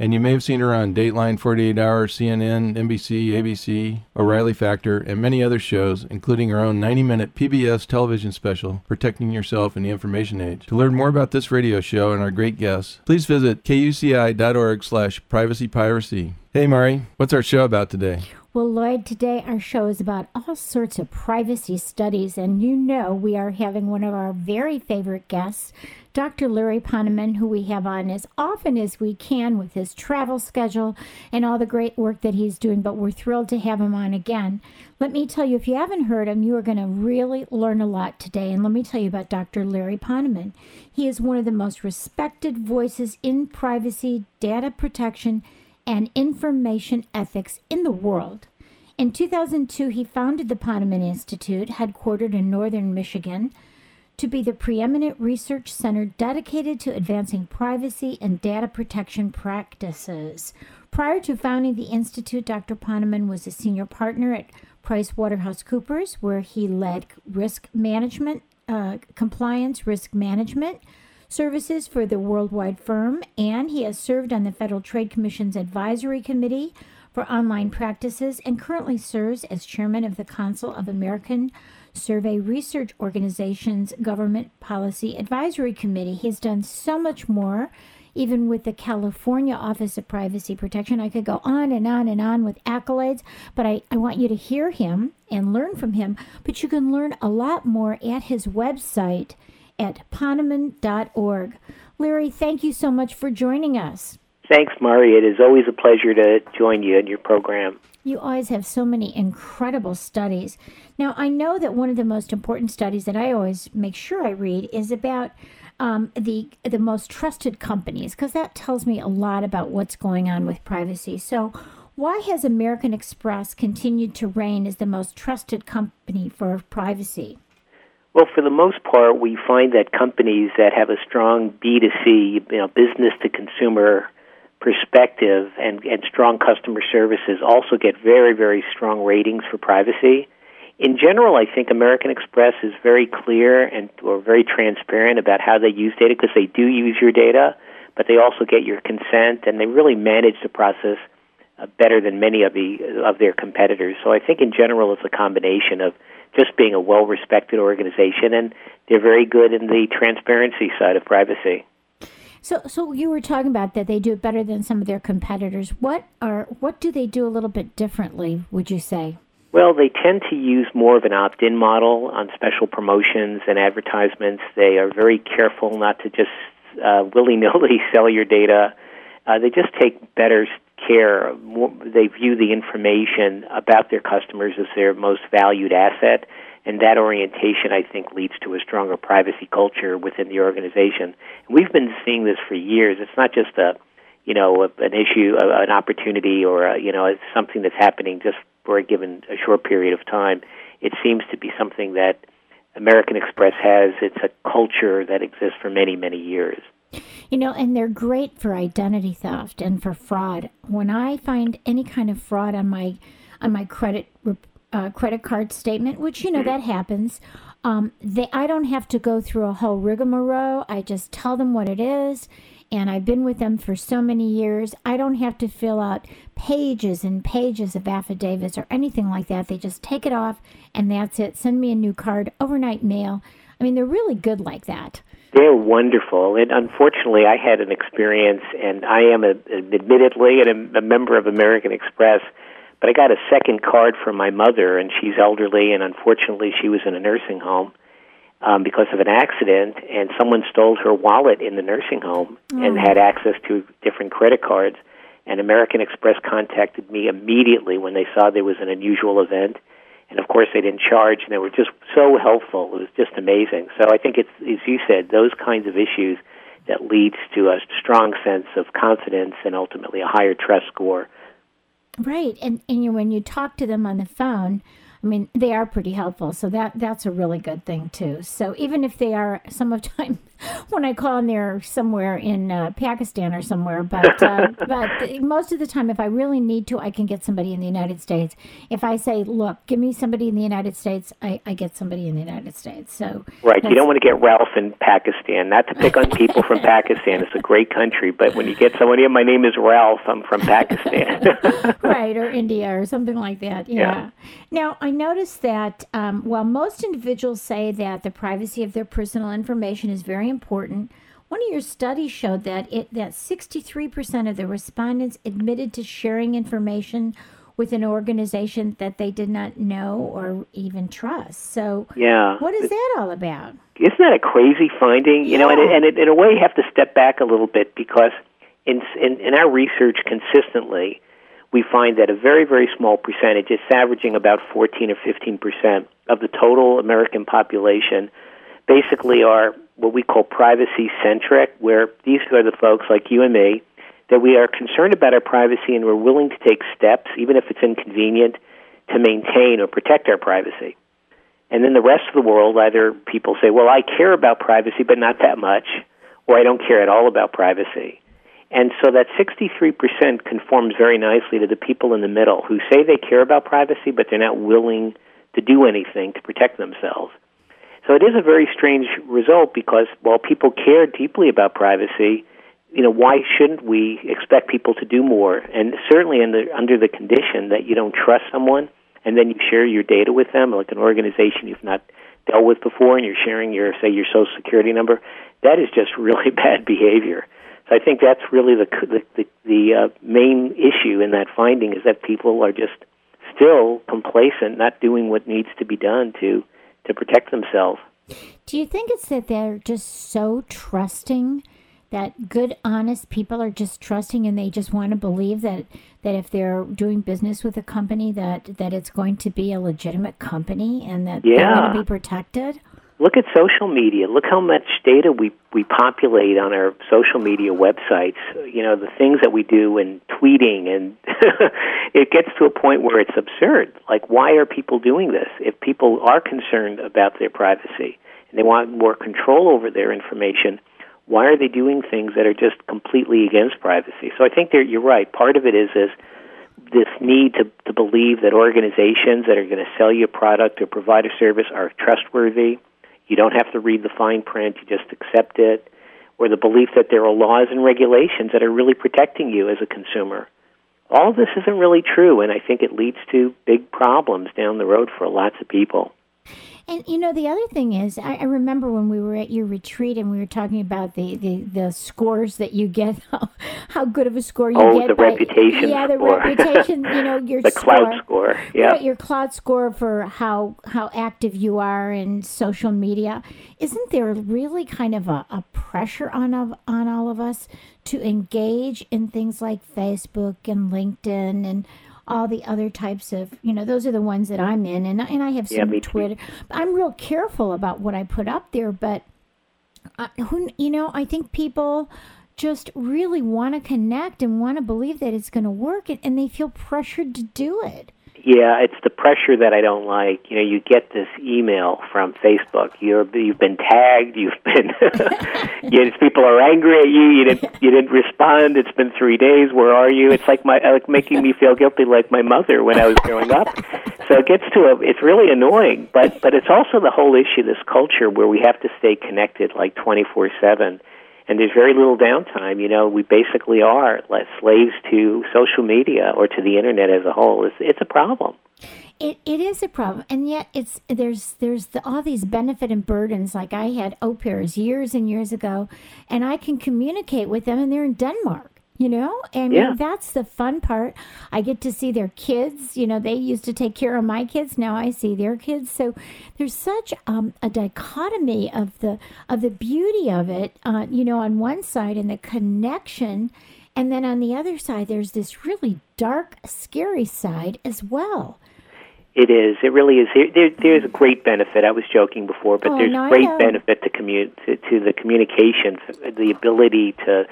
And you may have seen her on Dateline, 48 Hour, CNN, NBC, ABC, O'Reilly Factor, and many other shows, including her own 90 minute PBS television special, Protecting Yourself in the Information Age. To learn more about this radio show and our great guests, please visit kuci.org slash privacypiracy. Hey, Mari, what's our show about today? Well, Lloyd, today our show is about all sorts of privacy studies, and you know we are having one of our very favorite guests, Dr. Larry Ponemon, who we have on as often as we can with his travel schedule and all the great work that he's doing, but we're thrilled to have him on again. Let me tell you, if you haven't heard him, you are going to really learn a lot today. And let me tell you about Dr. Larry Ponemon. He is one of the most respected voices in privacy, data protection, and information ethics in the world. In 2002, he founded the Ponemon Institute, headquartered in northern Michigan to be the preeminent research center dedicated to advancing privacy and data protection practices. Prior to founding the Institute, Dr. Ponemon was a senior partner at PricewaterhouseCoopers, where he led risk management, uh, compliance risk management services for the worldwide firm, and he has served on the Federal Trade Commission's Advisory Committee for Online Practices and currently serves as chairman of the Council of American Survey Research Organization's Government Policy Advisory Committee. He's done so much more, even with the California Office of Privacy Protection. I could go on and on and on with accolades, but I, I want you to hear him and learn from him. But you can learn a lot more at his website at ponemon.org. Larry, thank you so much for joining us. Thanks, Mari. It is always a pleasure to join you in your program. You always have so many incredible studies. Now, I know that one of the most important studies that I always make sure I read is about um, the the most trusted companies because that tells me a lot about what's going on with privacy. So, why has American Express continued to reign as the most trusted company for privacy? Well, for the most part, we find that companies that have a strong B2C, you know, business to consumer perspective and, and strong customer services also get very, very strong ratings for privacy. In general, I think American Express is very clear and or very transparent about how they use data because they do use your data, but they also get your consent and they really manage the process uh, better than many of the of their competitors. So I think in general it's a combination of just being a well-respected organization and they're very good in the transparency side of privacy. So, so you were talking about that they do it better than some of their competitors. What are what do they do a little bit differently? Would you say? Well, they tend to use more of an opt-in model on special promotions and advertisements. They are very careful not to just uh, willy-nilly sell your data. Uh, they just take better care. They view the information about their customers as their most valued asset, and that orientation, I think, leads to a stronger privacy culture within the organization. And we've been seeing this for years. It's not just a, you know, a, an issue, a, an opportunity, or a, you know, it's something that's happening just for a given a short period of time. It seems to be something that American Express has. It's a culture that exists for many, many years. You know, and they're great for identity theft and for fraud. When I find any kind of fraud on my on my credit uh, credit card statement, which you know that happens. Um, they, I don't have to go through a whole rigmarole. I just tell them what it is, and I've been with them for so many years. I don't have to fill out pages and pages of affidavits or anything like that. They just take it off, and that's it. Send me a new card, overnight mail. I mean, they're really good like that. They're wonderful, and unfortunately, I had an experience, and I am a, admittedly a, a member of American Express But I got a second card from my mother, and she's elderly, and unfortunately, she was in a nursing home um, because of an accident, and someone stole her wallet in the nursing home oh. and had access to different credit cards. And American Express contacted me immediately when they saw there was an unusual event. And of course, they didn't charge, and they were just so helpful. It was just amazing. So I think it's, as you said, those kinds of issues that leads to a strong sense of confidence and ultimately a higher trust score. Right, and and you, when you talk to them on the phone, I mean, they are pretty helpful. So that that's a really good thing too. So even if they are, some of time when I call and they're somewhere in uh, Pakistan or somewhere, but uh, but most of the time, if I really need to, I can get somebody in the United States. If I say, "Look, give me somebody in the United States," I, I get somebody in the United States. So right, you don't want to get Ralph in Pakistan. Not to pick on people from Pakistan; it's a great country. But when you get someone somebody, my name is Ralph. I'm from Pakistan. right, or India, or something like that. Yeah. yeah. Now I noticed that um, while most individuals say that the privacy of their personal information is very important, one of your studies showed that it that 63% of the respondents admitted to sharing information with an organization that they did not know or even trust. So, yeah, what is that all about? Isn't that a crazy finding? You yeah. know, and, it, and it, in a way, you have to step back a little bit because in, in, in our research consistently, we find that a very, very small percentage, it's averaging about 14 or 15 percent of the total American population, basically are what we call privacy centric, where these are the folks like you and me that we are concerned about our privacy and we're willing to take steps, even if it's inconvenient, to maintain or protect our privacy. And then the rest of the world, either people say, well, I care about privacy, but not that much, or I don't care at all about privacy. And so that 63% conforms very nicely to the people in the middle who say they care about privacy, but they're not willing to do anything to protect themselves. So it is a very strange result because while people care deeply about privacy, you know, why shouldn't we expect people to do more? And certainly in the, under the condition that you don't trust someone and then you share your data with them, like an organization you've not dealt with before, and you're sharing your, say, your social security number, that is just really bad behavior. So I think that's really the the the, the uh, main issue in that finding is that people are just still complacent, not doing what needs to be done to to protect themselves. Do you think it's that they're just so trusting that good honest people are just trusting and they just want to believe that that if they're doing business with a company that that it's going to be a legitimate company and that yeah. they're going to be protected? Look at social media. Look how much data we we populate on our social media websites. You know, the things that we do and tweeting and it gets to a point where it's absurd. Like why are people doing this? If people are concerned about their privacy and they want more control over their information, why are they doing things that are just completely against privacy? So I think you're right. Part of it is is this need to, to believe that organizations that are going to sell you a product or provide a service are trustworthy you don't have to read the fine print, you just accept it. Or the belief that there are laws and regulations that are really protecting you as a consumer. All this isn't really true, and I think it leads to big problems down the road for lots of people. And you know, the other thing is, I, I, remember when we were at your retreat and we were talking about the, the, the scores that you get, how, how good of a score you oh, get. the by, reputation Yeah, the score. reputation, you know, your the score, Klout score. Yeah. Your Klout score for how, how active you are in social media. Isn't there really kind of a, a pressure on, of, on all of us to engage in things like Facebook and LinkedIn and all the other types of, you know, those are the ones that I'm in, and and I have some yeah, Twitter. I'm real careful about what I put up there, but uh, who, you know, I think people just really want to connect and want to believe that it's going to work, and, and they feel pressured to do it. Yeah, it's the pressure that I don't like. You know, you get this email from Facebook. You're you've been tagged. You've been. you, know, people are angry at you. You didn't you didn't respond. It's been three days. Where are you? It's like my like making me feel guilty, like my mother when I was growing up. So it gets to a. It's really annoying, but but it's also the whole issue. This culture where we have to stay connected like twenty four seven and there's very little downtime. You know, we basically are slaves to social media or to the internet as a whole. It's, it's a problem. It, it is a problem, and yet it's there's there's the, all these benefit and burdens. Like I had au pairs years and years ago, and I can communicate with them, and they're in Denmark. You know, mean, Yeah. that's the fun part. I get to see their kids. You know, they used to take care of my kids. Now I see their kids. So there's such um, a dichotomy of the of the beauty of it. Uh, you know, on one side and the connection, and then on the other side, there's this really dark, scary side as well. It is. It really is. There, there, there's a great benefit. I was joking before, but Oh, there's no, great benefit to, commu- to to the communication, the ability to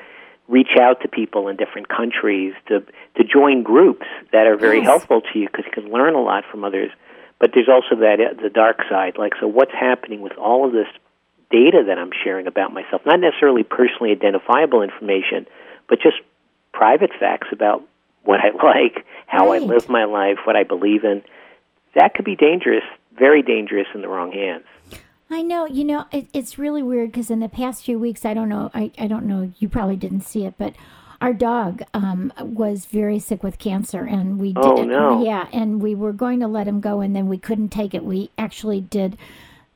reach out to people in different countries, to to join groups that are very Yes. helpful to you because you can learn a lot from others. But there's also that uh, the dark side. Like, so what's happening with all of this data that I'm sharing about myself? Not necessarily personally identifiable information, but just private facts about what I like, how I live my life, what I believe in. That could be dangerous, very dangerous in the wrong hands. I know, you know, it, it's really weird because in the past few weeks, I don't know, I, I don't know, you probably didn't see it, but our dog um, was very sick with cancer, and we did, Oh, no. yeah, and we were going to let him go, and then we couldn't take it. We actually did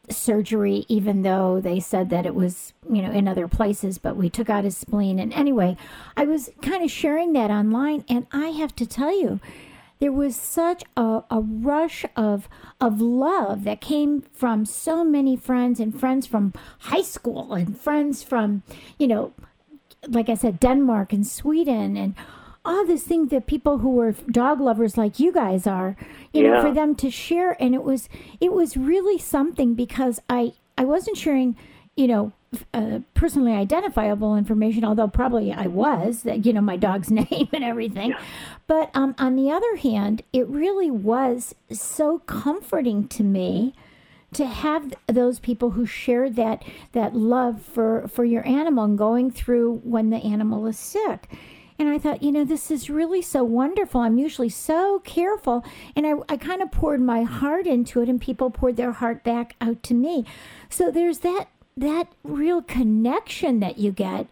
surgery, even though they said that it was, you know, in other places, but we took out his spleen. And anyway, I was kind of sharing that online, and I have to tell you, there was such a, a rush of of love that came from so many friends and friends from high school and friends from you know like I said Denmark and Sweden and all this thing that people who were dog lovers like you guys are you know for them to share. And it was it was really something because I I wasn't sharing you know uh, personally identifiable information although probably I was that you know my dog's name and everything but um, on the other hand it really was so comforting to me to have those people who share that that love for for your animal and going through when the animal is sick and I thought, you know, this is really so wonderful. I'm usually so careful. And I, I kind of poured my heart into it, and people poured their heart back out to me. So there's that that real connection that you get.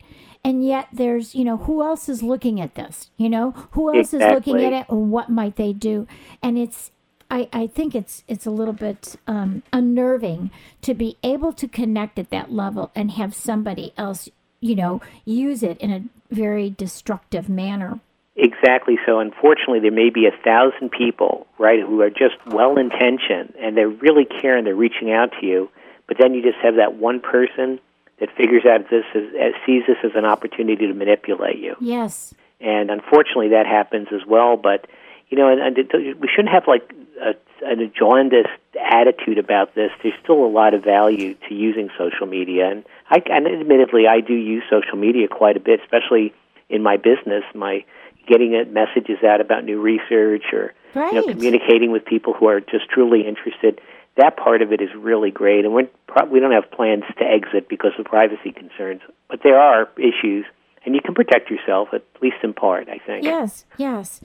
And yet there's, you know, who else is looking at this? You know, who else is looking at it and what might they do? And it's I, I think it's it's a little bit um, unnerving to be able to connect at that level and have somebody else, you know, use it in a very destructive manner. Exactly so. Unfortunately, there may be a thousand people, right, who are just well intentioned and they're really caring, they're reaching out to you, but then you just have that one person that figures out this as, sees this as an opportunity to manipulate you. Yes. and unfortunately that happens as well. But you know, and, and we shouldn't have like a, an jaundiced attitude about this. There's still a lot of value to using social media, and I and admittedly I do use social media quite a bit, especially in my business. My getting messages out about new research or you know communicating with people who are just truly interested. That part of it is really great, and we're pro- we don't have plans to exit because of privacy concerns, but there are issues, and you can protect yourself at least in part. I think. Yes, yes.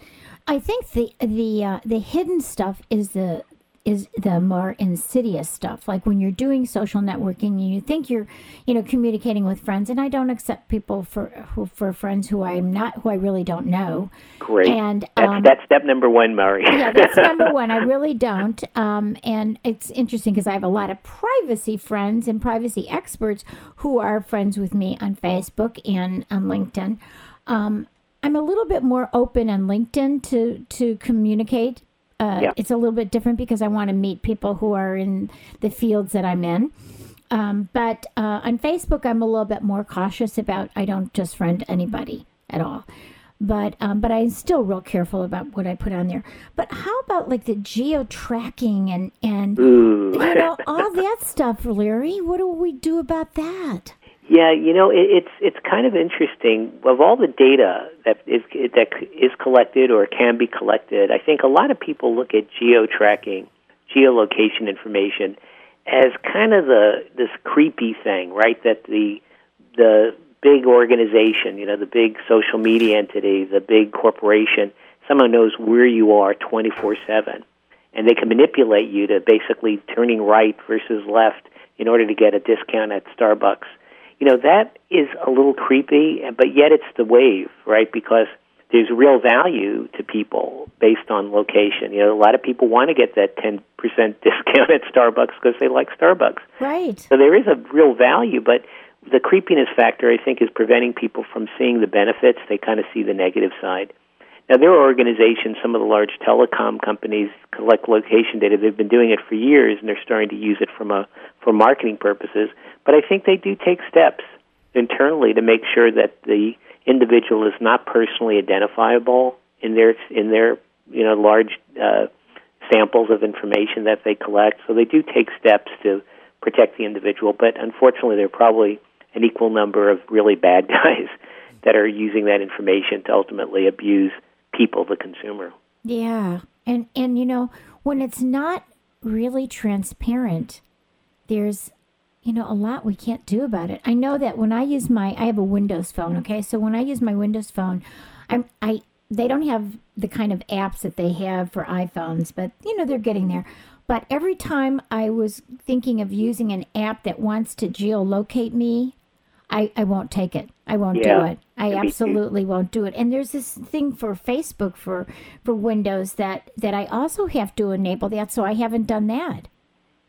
I think the the uh, the hidden stuff is the is the more insidious stuff. Like when you're doing social networking and you think you're, you know, communicating with friends. And I don't accept people for who for friends who I'm not who I really don't know. Great. And that's, um, that's step number one, Mari. yeah, that's number one. I really don't. Um, and it's interesting because I have a lot of privacy friends and privacy experts who are friends with me on Facebook and on LinkedIn. Um, I'm a little bit more open on LinkedIn to to communicate. Uh, Yeah. It's a little bit different because I want to meet people who are in the fields that I'm in. Um, but uh, on Facebook, I'm a little bit more cautious about. I don't just friend anybody at all. But um, but I'm still real careful about what I put on there. But how about like the geo tracking and and Ooh. you know all that stuff, Larry? What do we do about that? Yeah, you know, it, it's it's kind of interesting. Of all the data that is that is collected or can be collected, I think a lot of people look at geo tracking, geolocation information, as kind of the this creepy thing, right? That the the big organization, you know, the big social media entity, the big corporation, someone knows where you are twenty four seven, and they can manipulate you to basically turning right versus left in order to get a discount at Starbucks you know that is a little creepy but yet it's the wave right because there's real value to people based on location you know a lot of people want to get that 10% discount at Starbucks because they like Starbucks Right. so there is a real value but the creepiness factor, I think, is preventing people from seeing the benefits. They kind of see the negative side. Now, there are organizations, some of the large telecom companies collect location data. They've been doing it for years, and they're starting to use it from a for marketing purposes. But I think they do take steps internally to make sure that the individual is not personally identifiable in their in their you know large uh, samples of information that they collect. So they do take steps to protect the individual, but unfortunately, there are probably an equal number of really bad guys that are using that information to ultimately abuse people, the consumer. Yeah, and and you know when it's not really transparent, there's you know a lot we can't do about it. I know that when I use my I have a Windows phone, okay? So when I use my Windows phone, I'm I they don't have the kind of apps that they have for iPhones, but you know they're getting there. But every time I was thinking of using an app that wants to geolocate me, I, I won't take it. I won't Yeah. do it. I absolutely won't do it. And there's this thing for Facebook for for Windows that that I also have to enable that, so I haven't done that.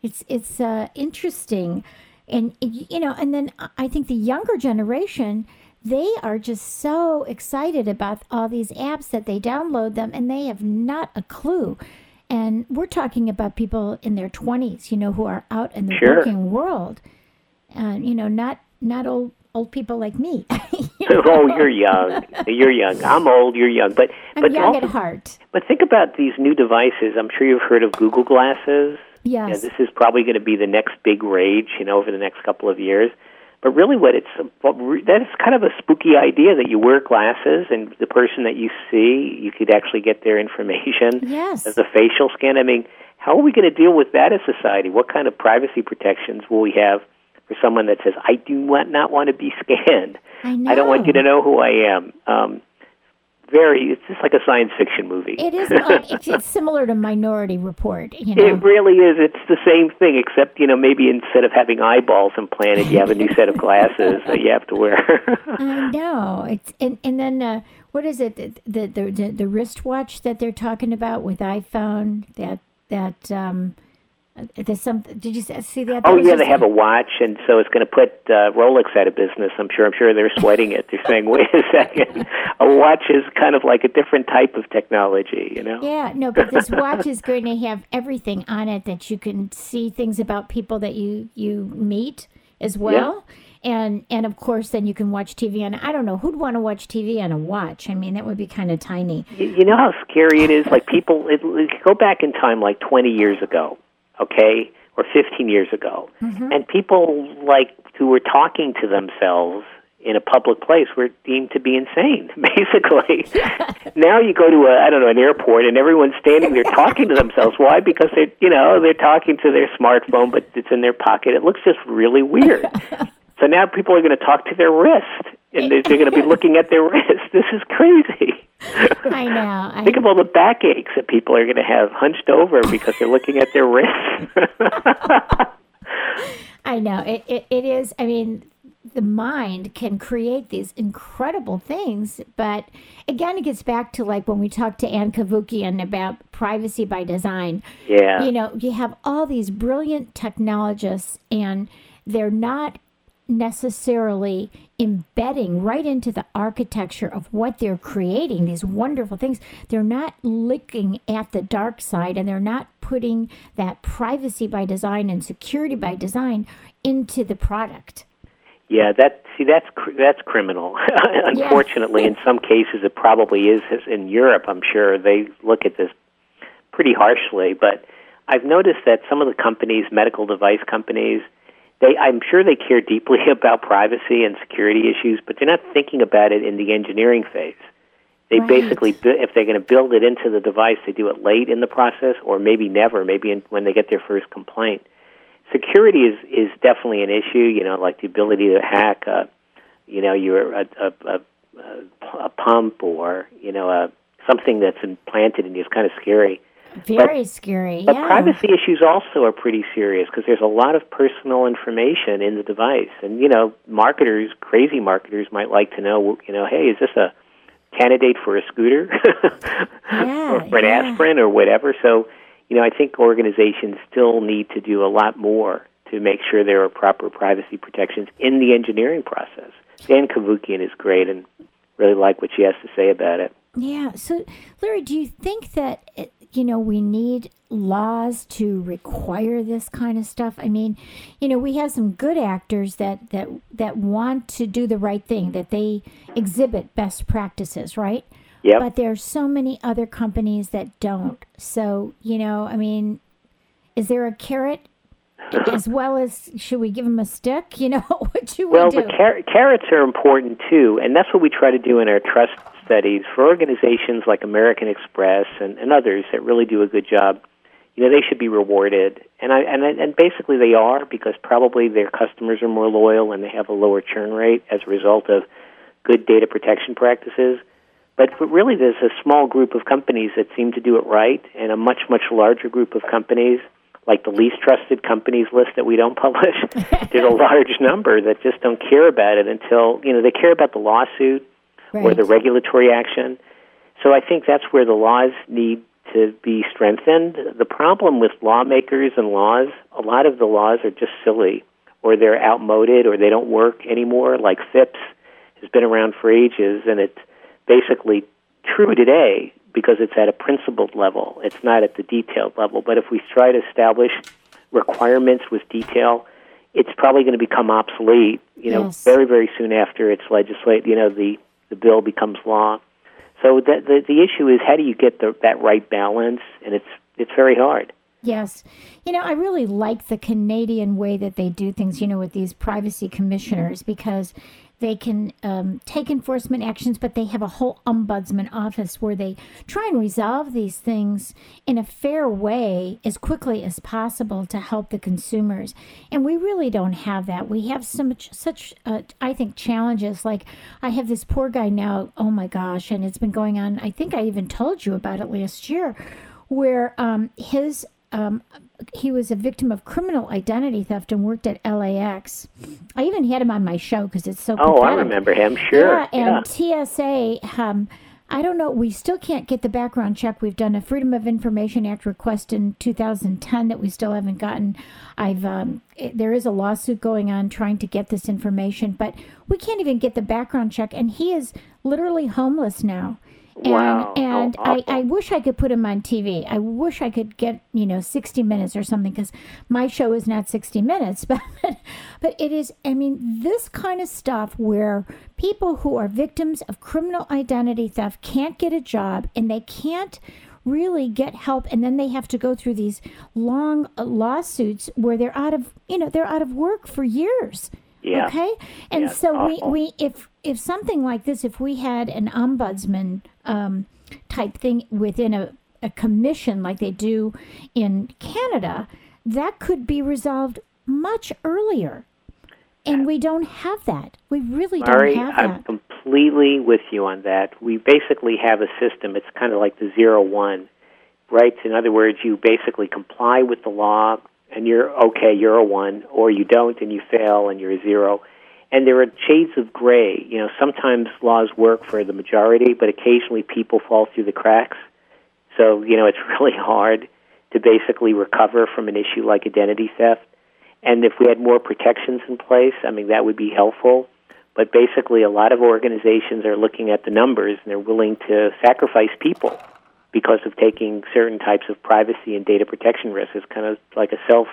It's it's uh, interesting, and you know, and then I think the younger generation they are just so excited about all these apps that they download them, and they have not a clue. And we're talking about people in their twenties, you know, who are out in the Sure. working world, uh, you know, not not old old people like me. oh, you're young. You're young. I'm old. You're young. But I'm but young also, at heart. but think about these new devices. I'm sure you've heard of Google Glasses. Yeah, Yes. this is probably going to be the next big rage, you know, over the next couple of years. But really, what it's that is kind of a spooky idea that you wear glasses, and the person that you see, you could actually get their information Yes. as a facial scan. I mean, how are we going to deal with that as society? What kind of privacy protections will we have for someone that says, "I do not want to be scanned. I know. I don't want you to know who I am." Um, very, it's just like a science fiction movie. It is. Uh, it's, it's similar to Minority Report. You know. It really is. It's the same thing, except you know maybe instead of having eyeballs implanted, you have a new set of glasses that you have to wear. I know. It's and and then uh, what is it? The, the the the wristwatch that they're talking about with iPhone. That that um, there's some. Did you see that? oh yeah, they have a watch, and so it's going to put uh, Rolex out of business. I'm sure. I'm sure they're sweating it. They're saying, "Wait a second, a watch is kind of like a different type of technology," you know? Yeah, no, but this watch is going to have everything on it that you can see things about people that you you meet as well. And and of course, then you can watch TV on. I don't know who'd want to watch TV on a watch. I mean, that would be kind of tiny. You, you know how scary it is. Like people, it, it, go back in time, like 20 years ago, okay, or 15 years ago, mm-hmm. and people like who were talking to themselves in a public place were deemed to be insane. Basically, now you go to a I don't know an airport and everyone's standing there talking to themselves. Why? Because they're you know they're talking to their smartphone, but it's in their pocket. It looks just really weird. so now people are going to talk to their wrist. And they're, they're going to be looking at their wrist. This is crazy. I know. I, Think of all the backaches that people are going to have hunched over because they're looking at their wrists. I know. It, it it is. I mean, the mind can create these incredible things, but again, it gets back to like when we talked to Ann Cavoukian about privacy by design. yeah. you know, you have all these brilliant technologists, and they're not necessarily embedding right into the architecture of what they're creating these wonderful things. They're not looking at the dark side and they're not putting that privacy by design and security by design into the product. Yeah, that see that's cr- that's criminal. Unfortunately, in some cases it probably is in Europe, I'm sure they look at this pretty harshly, but I've noticed that some of the companies, medical device companies, they I'm sure they care deeply about privacy and security issues, but they're not thinking about it in the engineering phase. They Right. basically, if they're going to build it into the device, they do it late in the process, or maybe never, maybe in, when they get their first complaint. Security is is definitely an issue. You know, like the ability to hack, uh, you know, your a, a, a, a pump or you know a something that's implanted in you is kind of scary. Very scary But yeah privacy issues also are pretty serious because there's a lot of personal information in the device, and you know, marketers, crazy marketers, might like to know, you know, hey, is this a candidate for a scooter or for an yeah. aspirin or whatever? So, you know, I think organizations still need to do a lot more to make sure there are proper privacy protections in the engineering process. Dan Cavoukian is great and really like what she has to say about it. Yeah. So, Larry, do you think that you know we need laws to require this kind of stuff? I mean, you know, we have some good actors that that that want to do the right thing, that they exhibit best practices, right? Yep. But there are so many other companies that don't. So, you know, I mean, is there a carrot as well as should we give them a stick? You know, what should well, we do? the car- carrots are important too, and that's what we try to do in our trust studies for organizations like American Express and, and others that really do a good job. You know, they should be rewarded, and I and and basically they are because probably their customers are more loyal and they have a lower churn rate as a result of good data protection practices. But, but really, there's a small group of companies that seem to do it right, and a much much larger group of companies like the least trusted companies list that we don't publish, there's a large number that just don't care about it until you know they care about the lawsuit right. or the regulatory action. So I think that's where the laws need to be strengthened. The problem with lawmakers and laws, a lot of the laws are just silly, or they're outmoded, or they don't work anymore. Like FIPPs has been around for ages, and it's basically true today because it's at a principled level. It's not at the detailed level. But if we try to establish requirements with detail, it's probably going to become obsolete. You know, Yes. very very soon after it's legislate. You know, the the bill becomes law. So the the, the issue is how do you get the, that right balance? And it's it's very hard. Yes. You know, I really like the Canadian way that they do things, you know, with these privacy commissioners because they can um, take enforcement actions, but they have a whole ombudsman office where they try and resolve these things in a fair way as quickly as possible to help the consumers. And we really don't have that. We have so much, such, uh, I think, challenges. Like I have this poor guy now, oh my gosh, and it's been going on. I think I even told you about it last year where um, his um, he was a victim of criminal identity theft and worked at LAX. I even had him on my show because it's so. Oh, I remember him. Sure. Yeah, and TSA. Um, I don't know. We still can't get the background check. We've done a Freedom of Information Act request in 2010 that we still haven't gotten. I've um, it, there is a lawsuit going on trying to get this information, but we can't even get the background check. And he is literally homeless now. And, Wow, how and I. I wish I could put him on TV. I wish I could get, you know, 60 minutes or something because my show is not 60 minutes. But, but it is, I mean, this kind of stuff where people who are victims of criminal identity theft can't get a job and they can't really get help and then they have to go through these long uh, lawsuits where they're out of you know they're out of work for years Yeah. okay and Yeah, so we, we if if something like this if we had an ombudsman um, type thing within a, a commission like they do in canada that could be resolved much earlier and we don't have that we really Mari, don't have that. I'm completely with you on that. We basically have a system. It's kind of like the zero one, right? In other words, you basically comply with the law, and you're okay. You're a one, or you don't, and you fail, and you're a zero. And there are shades of gray. You know, sometimes laws work for the majority, but occasionally people fall through the cracks. So you know, it's really hard to basically recover from an issue like identity theft. And if we had more protections in place, I mean, that would be helpful. But basically, a lot of organizations are looking at the numbers and they're willing to sacrifice people because of taking certain types of privacy and data protection risks. It's kind of like a self,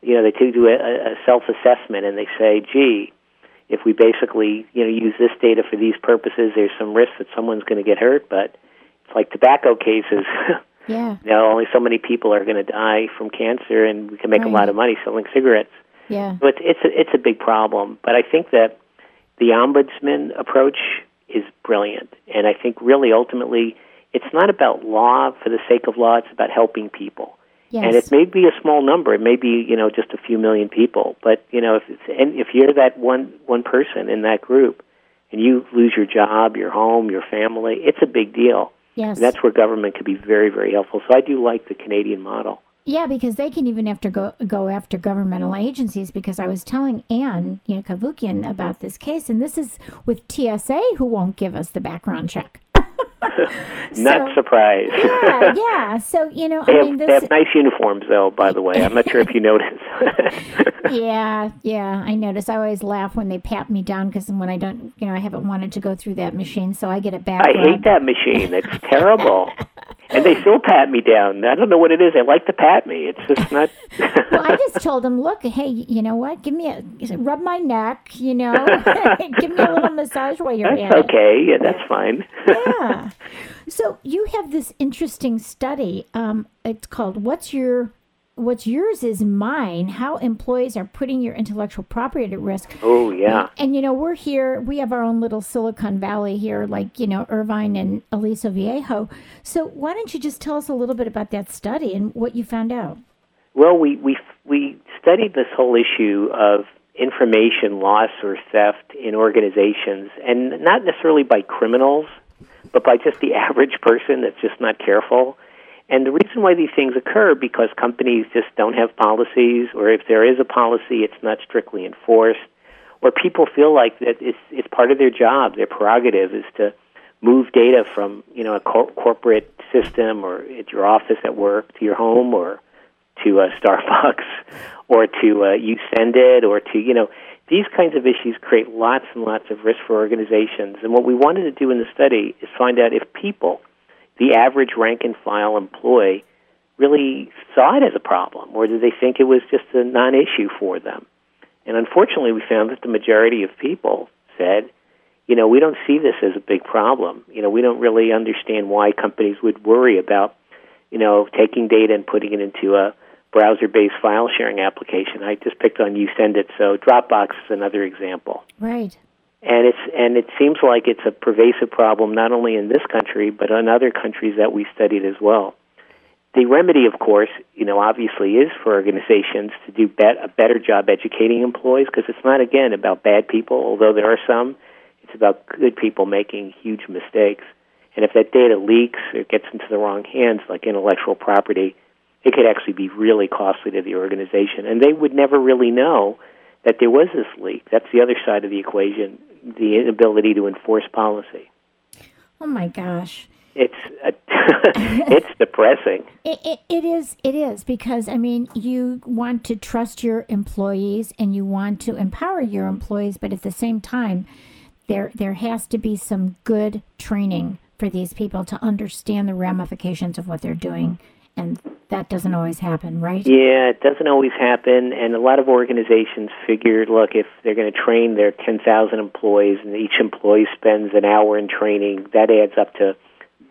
you know, they take- do a, a self assessment and they say, gee, if we basically, you know, use this data for these purposes, there's some risk that someone's going to get hurt. But it's like tobacco cases. yeah you know, only so many people are going to die from cancer, and we can make a lot of money selling cigarettes. yeah So it's it's a, it's a big problem. But I think that the ombudsman approach is brilliant, and I think really ultimately it's not about law for the sake of law. It's about helping people. yes And it may be a small number. It may be you know just a few million people. But you know if it's, and if you're that one one person in that group, and you lose your job, your home, your family, it's a big deal. yes And that's where government could be very, very helpful. So I do like the Canadian model. Yeah, because they can even after go go after governmental agencies. Because I was telling Anne, you know, Cavoukian about this case, and this is with TSA who won't give us the background check. Not So- surprised. yeah, yeah. So you know, They I have, mean, they have nice uniforms, though. By the way, I'm not sure if you noticed. Yeah, yeah. I notice. I always laugh when they pat me down because when I don't, you know, I haven't wanted to go through that machine, so I get it back. I hate that machine. It's terrible. And they still pat me down. I don't know what it is. They like to pat me. It's just not. well, I just told them, look, hey, you know what? Give me a rub my neck, you know, give me a little massage while you're that's at it. okay. Yeah, that's fine. Yeah. So you have this interesting study. Um, it's called "What's Your What's Yours Is Mine: How Employees Are Putting Your Intellectual Property at Risk." oh yeah. And you know, we're here, we have our own little Silicon Valley here, like, you know, Irvine and Aliso Viejo. So why don't you just tell us a little bit about that study and what you found out? Well, we we we studied this whole issue of information loss or theft in organizations, and not necessarily by criminals, but by just the average person that's just not careful. And the reason why these things occur because companies just don't have policies, or if there is a policy, it's not strictly enforced, or people feel like that it's it's part of their job, their prerogative is to move data from you know a cor- corporate system or at your office at work to your home or to uh, Starbucks or to uh, you send it or to you know these kinds of issues create lots and lots of risk for organizations. And what we wanted to do in the study is find out if people, the average rank and file employee, really saw it as a problem, or did they think it was just a non-issue for them? And unfortunately, we found that the majority of people said, you know, we don't see this as a big problem. You know, we don't really understand why companies would worry about, you know, taking data and putting it into a browser-based file sharing application. I just picked on YouSendIt, so Dropbox is another example. Right. And it's and it seems like it's a pervasive problem not only in this country but in other countries that we studied as well. The remedy, of course, you know, obviously is for organizations to do bet- a better job educating employees because it's not again about bad people, although there are some. It's about good people making huge mistakes. And if that data leaks or gets into the wrong hands, like intellectual property, it could actually be really costly to the organization. And they would never really know that there was this leak. That's the other side of the equation the inability to enforce policy. Oh my gosh. It's uh, a it's depressing. It, it, it is it is because I mean you want to trust your employees and you want to empower your employees but at the same time there there has to be some good training for these people to understand the ramifications of what they're doing and that doesn't always happen right Yeah, it doesn't always happen, and a lot of organizations figure, look, if they're going to train their 10,000 employees, and each employee spends an hour in training, that adds up to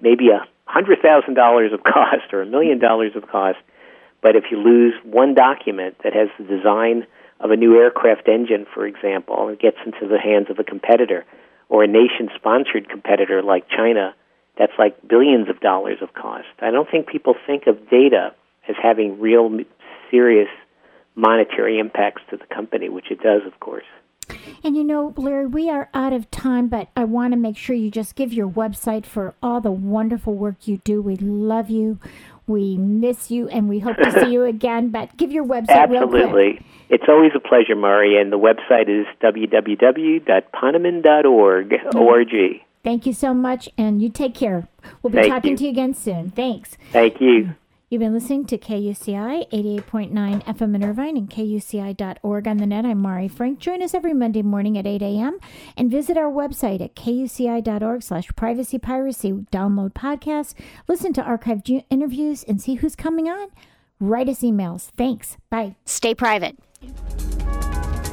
maybe a hundred thousand dollars of cost or a million dollars of cost. But if you lose one document that has the design of a new aircraft engine, for example, it gets into the hands of a competitor or a nation-sponsored competitor like China, that's like billions of dollars of cost. I don't think people think of data as having real serious monetary impacts to the company, which it does, of course. And you know, Larry, we are out of time, but I want to make sure you just give your website for all the wonderful work you do. We love you. We miss you and we hope to see you again. But give your website. Absolutely. It's always a pleasure, Mari, and the website is www.ponemon.org. O-R-G. Thank you so much, and you take care. We'll be Thank talking you. to you again soon. Thanks. Thank you. You've been listening to KUCI 88.9 FM in Irvine and KUCI.org on the net. I'm Mari Frank. Join us every Monday morning at 8 a.m. and visit our website at KUCI.org slash privacy piracy. Download podcasts, listen to archived interviews, and see who's coming on. Write us emails. Thanks. Bye. Stay private.